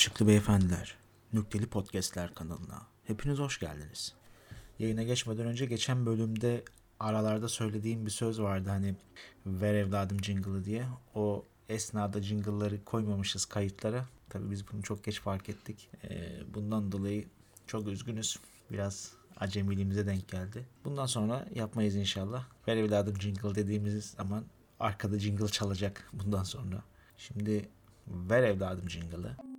Yakışıklı beyefendiler. Nükteli Podcastler kanalına hepiniz hoş geldiniz. Yayına geçmeden önce geçen bölümde aralarda söylediğim bir söz vardı hani ver evladım jingle'ı diye. O esnada jingle'ları koymamışız kayıtlara. Tabii biz bunu çok geç fark ettik. Ee, bundan dolayı çok üzgünüz. Biraz acemiliğimize denk geldi. Bundan sonra yapmayız inşallah. Ver evladım jingle dediğimiz zaman arkada jingle çalacak bundan sonra. Şimdi ver evladım jingle'ı.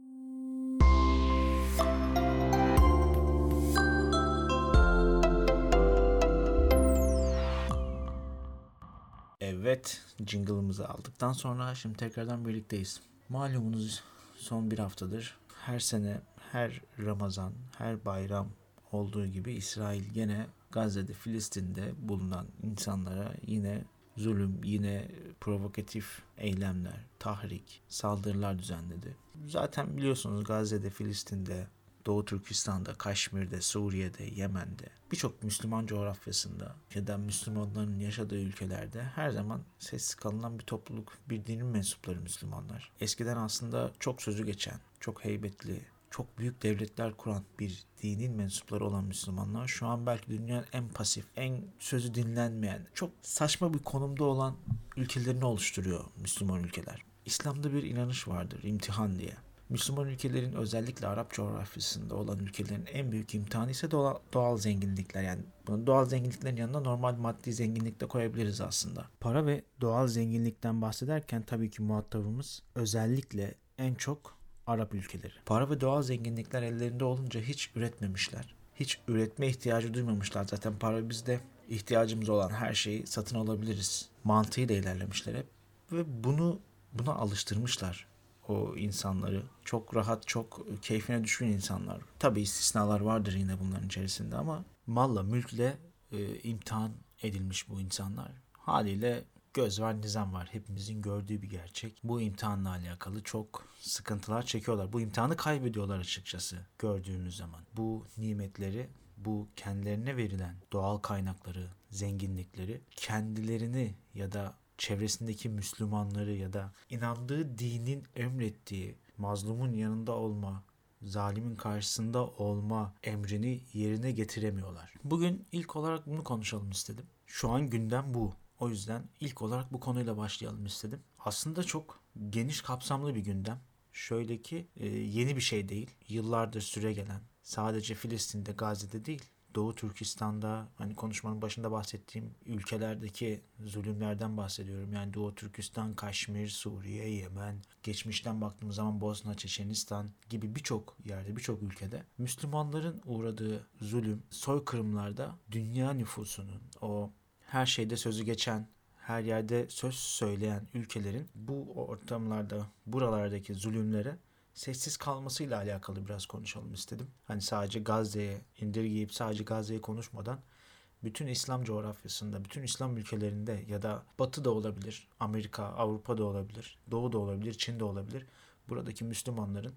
Evet, jingle'ımızı aldıktan sonra şimdi tekrardan birlikteyiz. Malumunuz son bir haftadır her sene, her Ramazan, her bayram olduğu gibi İsrail gene Gazze'de, Filistin'de bulunan insanlara yine zulüm, yine provokatif eylemler, tahrik, saldırılar düzenledi. Zaten biliyorsunuz Gazze'de, Filistin'de, Doğu Türkistan'da, Kaşmir'de, Suriye'de, Yemen'de, birçok Müslüman coğrafyasında ya da Müslümanların yaşadığı ülkelerde her zaman sessiz kalınan bir topluluk, bir dinin mensupları Müslümanlar. Eskiden aslında çok sözü geçen, çok heybetli, çok büyük devletler kuran bir dinin mensupları olan Müslümanlar şu an belki dünyanın en pasif, en sözü dinlenmeyen, çok saçma bir konumda olan ülkelerini oluşturuyor Müslüman ülkeler. İslam'da bir inanış vardır, imtihan diye. Müslüman ülkelerin özellikle Arap coğrafyasında olan ülkelerin en büyük imtihanı ise doğal, doğal zenginlikler. Yani bunu doğal zenginliklerin yanına normal maddi zenginlik de koyabiliriz aslında. Para ve doğal zenginlikten bahsederken tabii ki muhatabımız özellikle en çok Arap ülkeleri. Para ve doğal zenginlikler ellerinde olunca hiç üretmemişler. Hiç üretme ihtiyacı duymamışlar. Zaten para bizde ihtiyacımız olan her şeyi satın alabiliriz. Mantığıyla ilerlemişler hep. Ve bunu buna alıştırmışlar o insanları. Çok rahat, çok keyfine düşkün insanlar. Tabii istisnalar vardır yine bunların içerisinde ama malla, mülkle e, imtihan edilmiş bu insanlar. Haliyle göz var, nizam var. Hepimizin gördüğü bir gerçek. Bu imtihanla alakalı çok sıkıntılar çekiyorlar. Bu imtihanı kaybediyorlar açıkçası gördüğünüz zaman. Bu nimetleri, bu kendilerine verilen doğal kaynakları, zenginlikleri kendilerini ya da çevresindeki Müslümanları ya da inandığı dinin emrettiği mazlumun yanında olma, zalimin karşısında olma emrini yerine getiremiyorlar. Bugün ilk olarak bunu konuşalım istedim. Şu an gündem bu. O yüzden ilk olarak bu konuyla başlayalım istedim. Aslında çok geniş kapsamlı bir gündem. Şöyle ki e, yeni bir şey değil. Yıllardır süre gelen sadece Filistin'de, Gazze'de değil. Doğu Türkistan'da hani konuşmanın başında bahsettiğim ülkelerdeki zulümlerden bahsediyorum. Yani Doğu Türkistan, Kaşmir, Suriye, Yemen, geçmişten baktığımız zaman Bosna, Çeçenistan gibi birçok yerde, birçok ülkede Müslümanların uğradığı zulüm, soykırımlarda dünya nüfusunun o her şeyde sözü geçen, her yerde söz söyleyen ülkelerin bu ortamlarda, buralardaki zulümlere sessiz kalmasıyla alakalı biraz konuşalım istedim. Hani sadece Gazze'ye indirgeyip sadece Gazze'yi konuşmadan bütün İslam coğrafyasında, bütün İslam ülkelerinde ya da Batı da olabilir, Amerika, Avrupa da olabilir, Doğu da olabilir, Çin de olabilir. Buradaki Müslümanların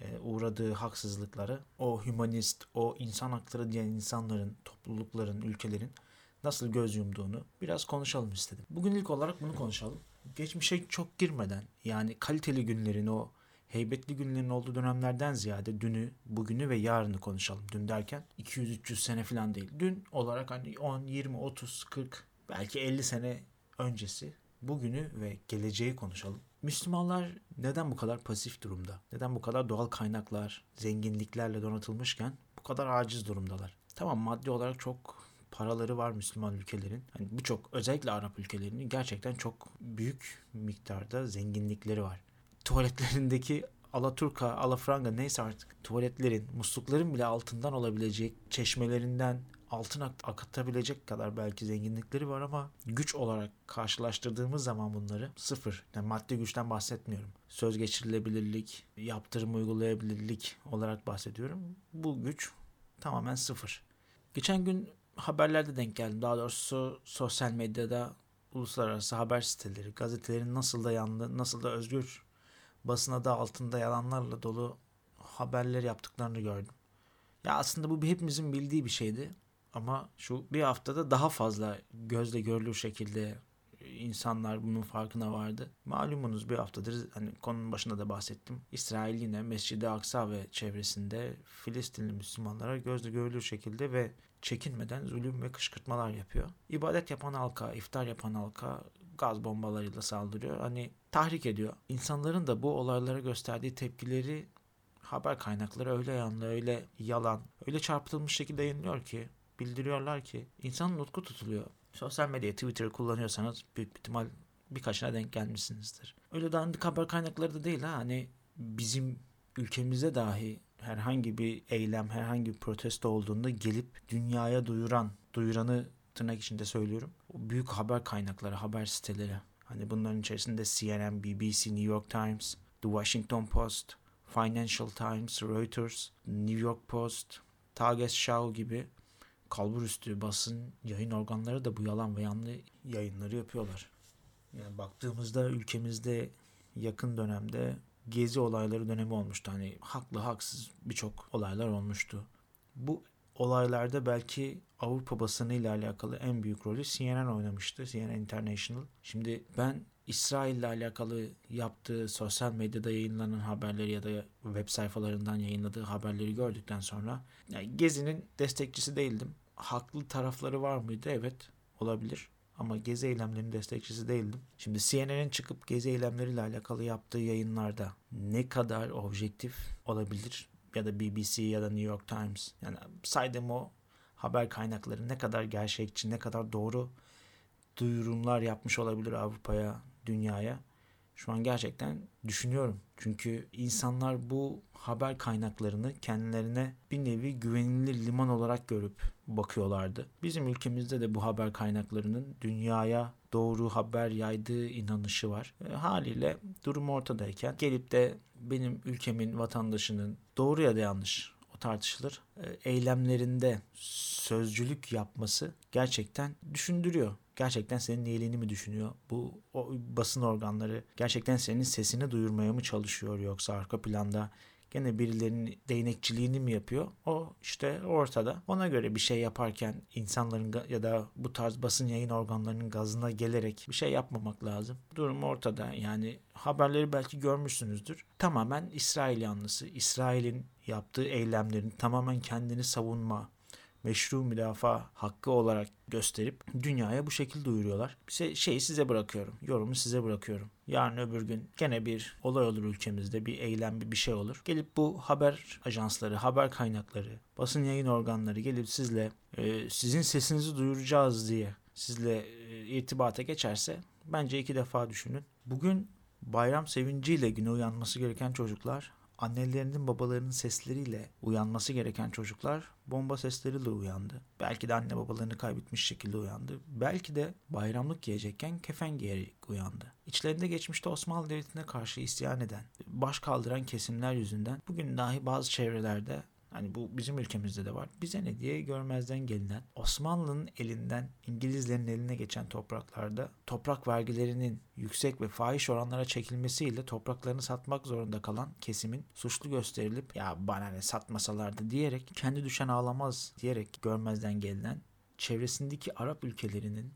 e, uğradığı haksızlıkları, o hümanist, o insan hakları diyen insanların, toplulukların, ülkelerin nasıl göz yumduğunu biraz konuşalım istedim. Bugün ilk olarak bunu konuşalım. Geçmişe çok girmeden yani kaliteli günlerin o heybetli günlerin olduğu dönemlerden ziyade dünü, bugünü ve yarını konuşalım. Dün derken 200-300 sene falan değil. Dün olarak hani 10, 20, 30, 40 belki 50 sene öncesi bugünü ve geleceği konuşalım. Müslümanlar neden bu kadar pasif durumda? Neden bu kadar doğal kaynaklar, zenginliklerle donatılmışken bu kadar aciz durumdalar? Tamam maddi olarak çok paraları var Müslüman ülkelerin. Hani birçok özellikle Arap ülkelerinin gerçekten çok büyük miktarda zenginlikleri var. Tuvaletlerindeki Alaturka, Alafranga neyse artık tuvaletlerin, muslukların bile altından olabilecek, çeşmelerinden altın akıtabilecek kadar belki zenginlikleri var ama güç olarak karşılaştırdığımız zaman bunları sıfır. Yani maddi güçten bahsetmiyorum. Söz geçirilebilirlik, yaptırım uygulayabilirlik olarak bahsediyorum. Bu güç tamamen sıfır. Geçen gün haberlerde denk geldim. Daha doğrusu sosyal medyada uluslararası haber siteleri, gazetelerin nasıl da yandı, nasıl da özgür basına da altında yalanlarla dolu haberler yaptıklarını gördüm. Ya aslında bu hepimizin bildiği bir şeydi. Ama şu bir haftada daha fazla gözle görülür şekilde insanlar bunun farkına vardı. Malumunuz bir haftadır hani konunun başında da bahsettim. İsrail yine Mescid-i Aksa ve çevresinde Filistinli Müslümanlara gözle görülür şekilde ve çekinmeden zulüm ve kışkırtmalar yapıyor. İbadet yapan halka, iftar yapan halka gaz bombalarıyla saldırıyor. Hani tahrik ediyor. İnsanların da bu olaylara gösterdiği tepkileri haber kaynakları öyle yanlı, öyle yalan, öyle çarpıtılmış şekilde yayınlıyor ki, bildiriyorlar ki insanın nutku tutuluyor. Sosyal medya, Twitter kullanıyorsanız büyük ihtimal birkaçına denk gelmişsinizdir. Öyle dandik haber kaynakları da değil ha. Hani bizim ülkemizde dahi herhangi bir eylem, herhangi bir protesto olduğunda gelip dünyaya duyuran, duyuranı tırnak içinde söylüyorum. O büyük haber kaynakları, haber siteleri. Hani bunların içerisinde CNN, BBC, New York Times, The Washington Post, Financial Times, Reuters, New York Post, Tagesschau gibi kalburüstü basın yayın organları da bu yalan ve yanlı yayınları yapıyorlar. Yani baktığımızda ülkemizde yakın dönemde gezi olayları dönemi olmuştu. Hani haklı haksız birçok olaylar olmuştu. Bu olaylarda belki Avrupa basını ile alakalı en büyük rolü CNN oynamıştı. CNN International. Şimdi ben İsrail ile alakalı yaptığı sosyal medyada yayınlanan haberleri ya da web sayfalarından yayınladığı haberleri gördükten sonra yani Gezi'nin destekçisi değildim. Haklı tarafları var mıydı? Evet olabilir. Ama gezi eylemlerinin destekçisi değildim. Şimdi CNN'in çıkıp gezi eylemleriyle alakalı yaptığı yayınlarda ne kadar objektif olabilir ya da BBC ya da New York Times yani saydığım o haber kaynakları ne kadar gerçekçi, ne kadar doğru duyurumlar yapmış olabilir Avrupa'ya, dünyaya. Şu an gerçekten düşünüyorum. Çünkü insanlar bu haber kaynaklarını kendilerine bir nevi güvenilir liman olarak görüp bakıyorlardı. Bizim ülkemizde de bu haber kaynaklarının dünyaya doğru haber yaydığı inanışı var. E, haliyle durum ortadayken gelip de benim ülkemin vatandaşının doğru ya da yanlış o tartışılır. E, eylemlerinde sözcülük yapması gerçekten düşündürüyor. Gerçekten senin iyiliğini mi düşünüyor? Bu o basın organları gerçekten senin sesini duyurmaya mı çalışıyor yoksa arka planda gene birilerinin değnekçiliğini mi yapıyor? O işte ortada. Ona göre bir şey yaparken insanların ya da bu tarz basın yayın organlarının gazına gelerek bir şey yapmamak lazım. Durum ortada. Yani haberleri belki görmüşsünüzdür. Tamamen İsrail yanlısı. İsrail'in yaptığı eylemlerin tamamen kendini savunma, meşru müdafaa hakkı olarak gösterip dünyaya bu şekilde duyuruyorlar. Bir şeyi size bırakıyorum. Yorumu size bırakıyorum. Yarın öbür gün gene bir olay olur ülkemizde. Bir eylem, bir şey olur. Gelip bu haber ajansları, haber kaynakları, basın yayın organları gelip sizle e, sizin sesinizi duyuracağız diye sizle e, irtibata geçerse bence iki defa düşünün. Bugün bayram sevinciyle güne uyanması gereken çocuklar annelerinin babalarının sesleriyle uyanması gereken çocuklar bomba sesleriyle uyandı. Belki de anne babalarını kaybetmiş şekilde uyandı. Belki de bayramlık giyecekken kefen giyerek uyandı. İçlerinde geçmişte Osmanlı Devleti'ne karşı isyan eden, baş kaldıran kesimler yüzünden bugün dahi bazı çevrelerde Hani bu bizim ülkemizde de var. Bize ne diye görmezden gelinen Osmanlı'nın elinden İngilizlerin eline geçen topraklarda toprak vergilerinin yüksek ve fahiş oranlara çekilmesiyle topraklarını satmak zorunda kalan kesimin suçlu gösterilip ya bana ne satmasalardı diyerek kendi düşen ağlamaz diyerek görmezden gelinen çevresindeki Arap ülkelerinin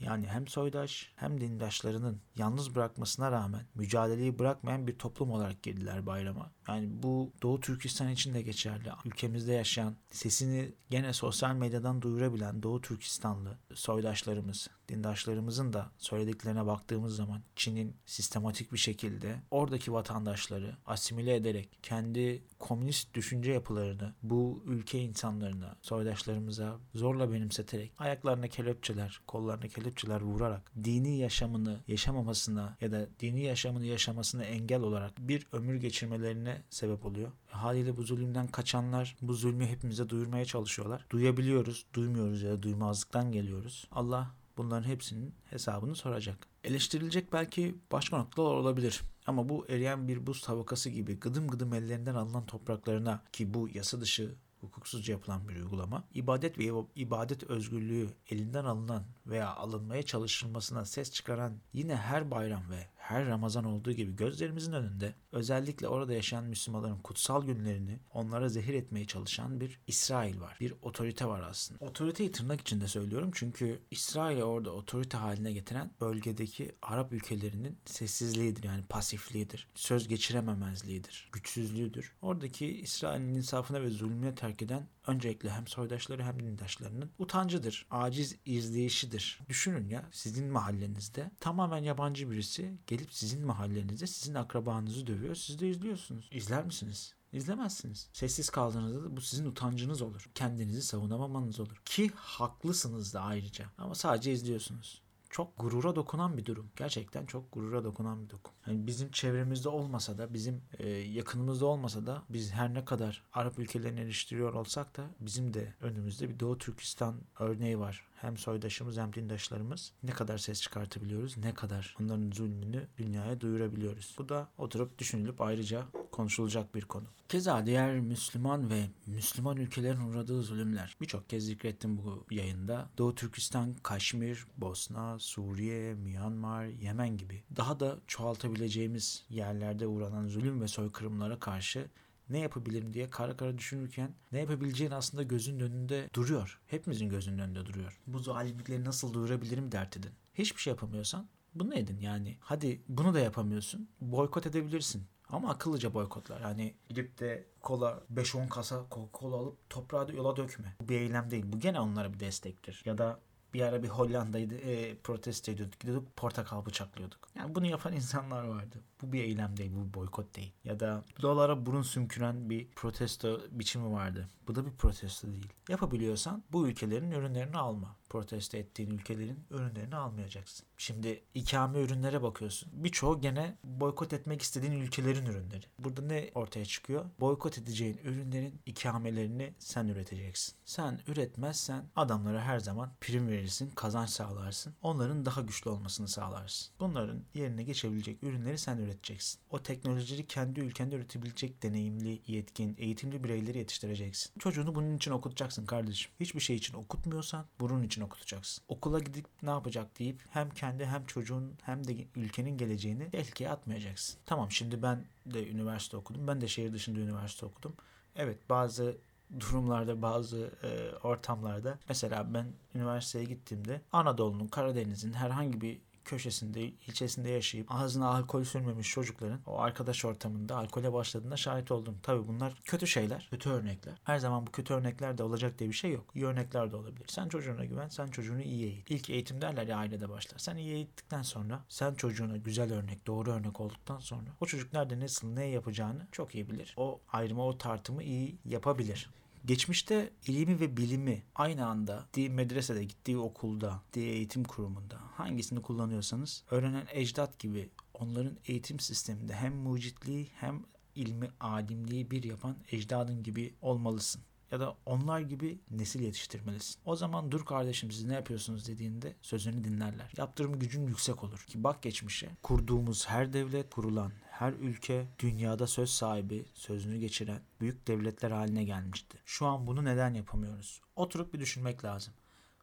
yani hem soydaş hem dindaşlarının yalnız bırakmasına rağmen mücadeleyi bırakmayan bir toplum olarak girdiler bayrama. Yani bu Doğu Türkistan için de geçerli. Ülkemizde yaşayan, sesini gene sosyal medyadan duyurabilen Doğu Türkistanlı soydaşlarımız, dindaşlarımızın da söylediklerine baktığımız zaman Çin'in sistematik bir şekilde oradaki vatandaşları asimile ederek kendi komünist düşünce yapılarını bu ülke insanlarına, soydaşlarımıza zorla benimseterek ayaklarına kelepçeler, kollarına kelepçeler vurarak dini yaşamını yaşamamasına ya da dini yaşamını yaşamasına engel olarak bir ömür geçirmelerine sebep oluyor. Haliyle bu zulümden kaçanlar bu zulmü hepimize duyurmaya çalışıyorlar. Duyabiliyoruz, duymuyoruz ya da duymazlıktan geliyoruz. Allah bunların hepsinin hesabını soracak. Eleştirilecek belki başka noktalar olabilir. Ama bu eriyen bir buz tabakası gibi gıdım gıdım ellerinden alınan topraklarına ki bu yasa dışı hukuksuzca yapılan bir uygulama, ibadet ve ibadet özgürlüğü elinden alınan veya alınmaya çalışılmasına ses çıkaran yine her bayram ve her Ramazan olduğu gibi gözlerimizin önünde özellikle orada yaşayan Müslümanların kutsal günlerini onlara zehir etmeye çalışan bir İsrail var. Bir otorite var aslında. Otoriteyi tırnak içinde söylüyorum çünkü İsrail'i orada otorite haline getiren bölgedeki Arap ülkelerinin sessizliğidir yani pasifliğidir. Söz geçirememezliğidir. Güçsüzlüğüdür. Oradaki İsrail'in insafına ve zulmüne terk eden öncelikle hem soydaşları hem dindaşlarının utancıdır. Aciz izleyişidir. Düşünün ya sizin mahallenizde tamamen yabancı birisi gelip sizin mahallenizde sizin akrabanızı dövüyor. Siz de izliyorsunuz. İzler misiniz? İzlemezsiniz. Sessiz kaldığınızda da bu sizin utancınız olur. Kendinizi savunamamanız olur. Ki haklısınız da ayrıca. Ama sadece izliyorsunuz çok gurura dokunan bir durum. Gerçekten çok gurura dokunan bir durum. Yani bizim çevremizde olmasa da, bizim e, yakınımızda olmasa da biz her ne kadar Arap ülkelerini eleştiriyor olsak da bizim de önümüzde bir Doğu Türkistan örneği var hem soydaşımız hem dindaşlarımız ne kadar ses çıkartabiliyoruz, ne kadar onların zulmünü dünyaya duyurabiliyoruz. Bu da oturup düşünülüp ayrıca konuşulacak bir konu. Keza diğer Müslüman ve Müslüman ülkelerin uğradığı zulümler. Birçok kez zikrettim bu yayında. Doğu Türkistan, Kaşmir, Bosna, Suriye, Myanmar, Yemen gibi daha da çoğaltabileceğimiz yerlerde uğranan zulüm ve soykırımlara karşı ne yapabilirim diye kara kara düşünürken ne yapabileceğin aslında gözünün önünde duruyor. Hepimizin gözünün önünde duruyor. Bu zalimlikleri nasıl duyurabilirim dert edin. Hiçbir şey yapamıyorsan bunu edin yani. Hadi bunu da yapamıyorsun. Boykot edebilirsin. Ama akıllıca boykotlar. Hani gidip de kola 5-10 kasa Coca-Cola alıp toprağa yola dökme. Bu bir eylem değil. Bu gene onlara bir destektir. Ya da bir ara bir Hollanda'yı e, protesto ediyorduk. Gidiyorduk portakal bıçaklıyorduk. Yani bunu yapan insanlar vardı. Bu bir eylem değil, bu bir boykot değil. Ya da dolara burun sümküren bir protesto biçimi vardı. Bu da bir protesto değil. Yapabiliyorsan bu ülkelerin ürünlerini alma. Protesto ettiğin ülkelerin ürünlerini almayacaksın. Şimdi ikame ürünlere bakıyorsun. Birçoğu gene boykot etmek istediğin ülkelerin ürünleri. Burada ne ortaya çıkıyor? Boykot edeceğin ürünlerin ikamelerini sen üreteceksin. Sen üretmezsen adamlara her zaman prim verirsin, kazanç sağlarsın. Onların daha güçlü olmasını sağlarsın. Bunların yerine geçebilecek ürünleri sen üreteceksin. O teknolojiyi kendi ülkende üretebilecek deneyimli, yetkin, eğitimli bireyleri yetiştireceksin. Çocuğunu bunun için okutacaksın kardeşim. Hiçbir şey için okutmuyorsan bunun için okutacaksın. Okula gidip ne yapacak deyip hem kendi hem çocuğun hem de ülkenin geleceğini tehlikeye atmayacaksın. Tamam şimdi ben de üniversite okudum. Ben de şehir dışında üniversite okudum. Evet bazı durumlarda bazı e, ortamlarda mesela ben üniversiteye gittiğimde Anadolu'nun Karadeniz'in herhangi bir köşesinde, ilçesinde yaşayıp ağzına alkol sürmemiş çocukların o arkadaş ortamında alkole başladığında şahit oldum. Tabi bunlar kötü şeyler, kötü örnekler. Her zaman bu kötü örnekler de olacak diye bir şey yok. İyi örnekler de olabilir. Sen çocuğuna güven, sen çocuğunu iyi eğit. İlk eğitim derler ya ailede başlar. Sen iyi eğittikten sonra sen çocuğuna güzel örnek, doğru örnek olduktan sonra o çocuk nerede nasıl ne yapacağını çok iyi bilir. O ayrımı, o tartımı iyi yapabilir. Geçmişte ilimi ve bilimi aynı anda gittiği medresede, gittiği okulda, gittiği eğitim kurumunda hangisini kullanıyorsanız öğrenen ecdat gibi onların eğitim sisteminde hem mucitliği hem ilmi alimliği bir yapan ecdadın gibi olmalısın ya da onlar gibi nesil yetiştirmelisin. O zaman dur kardeşim siz ne yapıyorsunuz dediğinde sözünü dinlerler. Yaptırım gücün yüksek olur. Ki bak geçmişe kurduğumuz her devlet, kurulan her ülke dünyada söz sahibi, sözünü geçiren büyük devletler haline gelmişti. Şu an bunu neden yapamıyoruz? Oturup bir düşünmek lazım.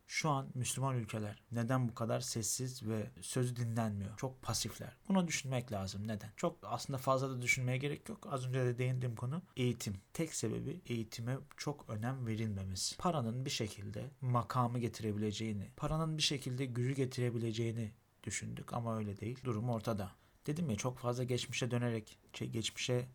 Şu an Müslüman ülkeler neden bu kadar sessiz ve sözü dinlenmiyor? Çok pasifler. Bunu düşünmek lazım. Neden? Çok aslında fazla da düşünmeye gerek yok. Az önce de değindiğim konu eğitim. Tek sebebi eğitime çok önem verilmemesi. Paranın bir şekilde makamı getirebileceğini, paranın bir şekilde gücü getirebileceğini düşündük ama öyle değil. Durum ortada. Dedim ya çok fazla geçmişe dönerek, şey, geçmişe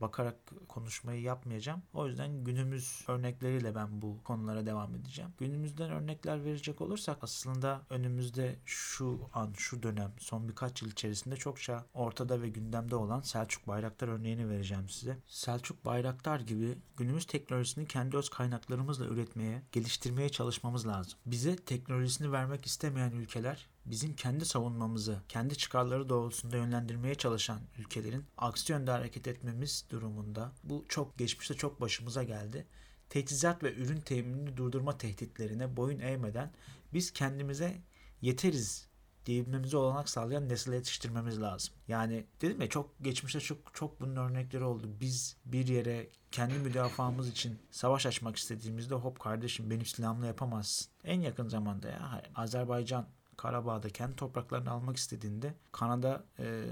bakarak konuşmayı yapmayacağım. O yüzden günümüz örnekleriyle ben bu konulara devam edeceğim. Günümüzden örnekler verecek olursak aslında önümüzde şu an, şu dönem, son birkaç yıl içerisinde çokça ortada ve gündemde olan Selçuk Bayraktar örneğini vereceğim size. Selçuk Bayraktar gibi günümüz teknolojisini kendi öz kaynaklarımızla üretmeye, geliştirmeye çalışmamız lazım. Bize teknolojisini vermek istemeyen ülkeler bizim kendi savunmamızı, kendi çıkarları doğrultusunda yönlendirmeye çalışan ülkelerin aksi yönde hareket etmemiz durumunda bu çok geçmişte çok başımıza geldi. Teçhizat ve ürün teminini durdurma tehditlerine boyun eğmeden biz kendimize yeteriz diyebilmemize olanak sağlayan nesil yetiştirmemiz lazım. Yani dedim ya çok geçmişte çok çok bunun örnekleri oldu. Biz bir yere kendi müdafamız için savaş açmak istediğimizde hop kardeşim benim silahımla yapamazsın. En yakın zamanda ya Azerbaycan Karabağ'da kendi topraklarını almak istediğinde Kanada e,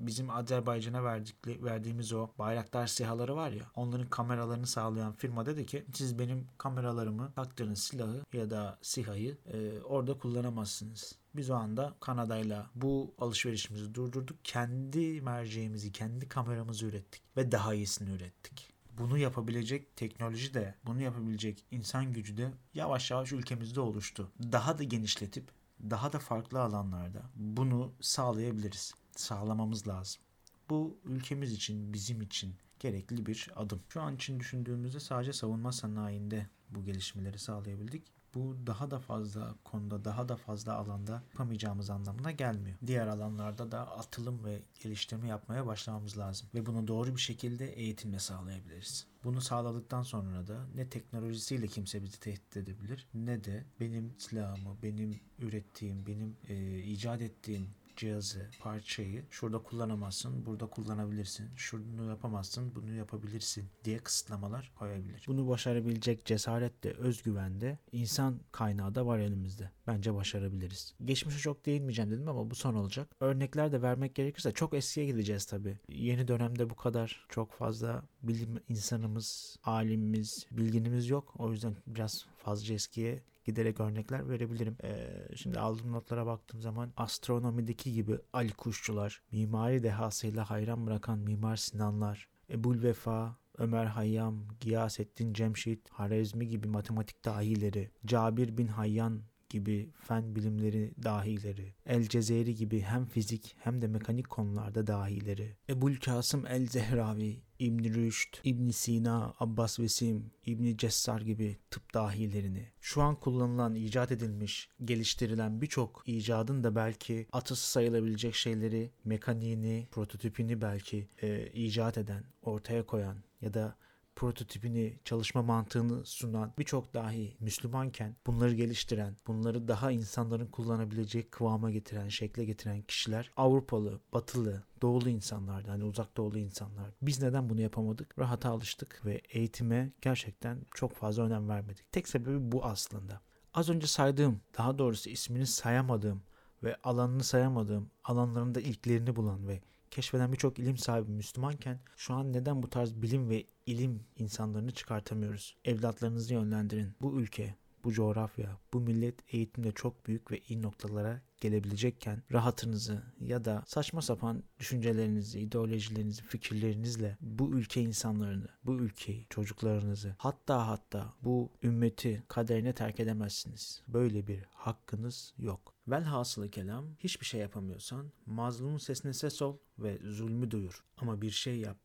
bizim Azerbaycan'a verdikli, verdiğimiz o Bayraktar sihaları var ya onların kameralarını sağlayan firma dedi ki siz benim kameralarımı taktığınız silahı ya da sihayı e, orada kullanamazsınız. Biz o anda Kanada'yla bu alışverişimizi durdurduk. Kendi merceğimizi, kendi kameramızı ürettik ve daha iyisini ürettik bunu yapabilecek teknoloji de, bunu yapabilecek insan gücü de yavaş yavaş ülkemizde oluştu. Daha da genişletip daha da farklı alanlarda bunu sağlayabiliriz. Sağlamamız lazım. Bu ülkemiz için, bizim için gerekli bir adım. Şu an için düşündüğümüzde sadece savunma sanayinde bu gelişmeleri sağlayabildik bu daha da fazla konuda, daha da fazla alanda yapamayacağımız anlamına gelmiyor. Diğer alanlarda da atılım ve geliştirme yapmaya başlamamız lazım. Ve bunu doğru bir şekilde eğitimle sağlayabiliriz. Bunu sağladıktan sonra da ne teknolojisiyle kimse bizi tehdit edebilir ne de benim silahımı, benim ürettiğim, benim e, icat ettiğim cihazı, parçayı şurada kullanamazsın, burada kullanabilirsin. Şunu yapamazsın, bunu yapabilirsin diye kısıtlamalar koyabilir. Bunu başarabilecek cesaret de, özgüven de insan kaynağı da var elimizde. Bence başarabiliriz. Geçmişe çok değinmeyeceğim dedim ama bu son olacak. Örnekler de vermek gerekirse çok eskiye gideceğiz tabii. Yeni dönemde bu kadar çok fazla bilim insanımız, alimimiz, bilginimiz yok. O yüzden biraz fazla eskiye giderek örnekler verebilirim. Ee, şimdi aldığım notlara baktığım zaman astronomideki gibi Ali Kuşçular, mimari dehasıyla hayran bırakan Mimar Sinanlar, Ebul Vefa, Ömer Hayyam, Giyasettin Cemşit, Harezmi gibi matematik dahileri, Cabir bin Hayyan gibi fen bilimleri dahileri, El Cezeri gibi hem fizik hem de mekanik konularda dahileri, Ebul Kasım El Zehravi, İbn Rüşd, İbn Sina, Abbas Vesim, İbn Cessar gibi tıp dahilerini, şu an kullanılan, icat edilmiş, geliştirilen birçok icadın da belki atısı sayılabilecek şeyleri, mekaniğini, prototipini belki e, icat eden, ortaya koyan ya da prototipini, çalışma mantığını sunan birçok dahi Müslümanken bunları geliştiren, bunları daha insanların kullanabileceği kıvama getiren, şekle getiren kişiler Avrupalı, Batılı, Doğulu insanlardı. Hani uzak doğulu insanlar. Biz neden bunu yapamadık? Rahata alıştık ve eğitime gerçekten çok fazla önem vermedik. Tek sebebi bu aslında. Az önce saydığım, daha doğrusu ismini sayamadığım ve alanını sayamadığım, alanlarında ilklerini bulan ve keşfeden birçok ilim sahibi Müslümanken şu an neden bu tarz bilim ve ilim insanlarını çıkartamıyoruz? Evlatlarınızı yönlendirin. Bu ülke, bu coğrafya, bu millet eğitimde çok büyük ve iyi noktalara gelebilecekken rahatınızı ya da saçma sapan düşüncelerinizi, ideolojilerinizi, fikirlerinizle bu ülke insanlarını, bu ülkeyi, çocuklarınızı hatta hatta bu ümmeti kaderine terk edemezsiniz. Böyle bir hakkınız yok. Velhasılı kelam hiçbir şey yapamıyorsan mazlumun sesine ses ol ve zulmü duyur. Ama bir şey yap.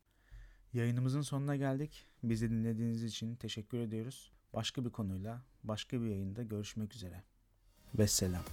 Yayınımızın sonuna geldik. Bizi dinlediğiniz için teşekkür ediyoruz. Başka bir konuyla, başka bir yayında görüşmek üzere. Vesselam.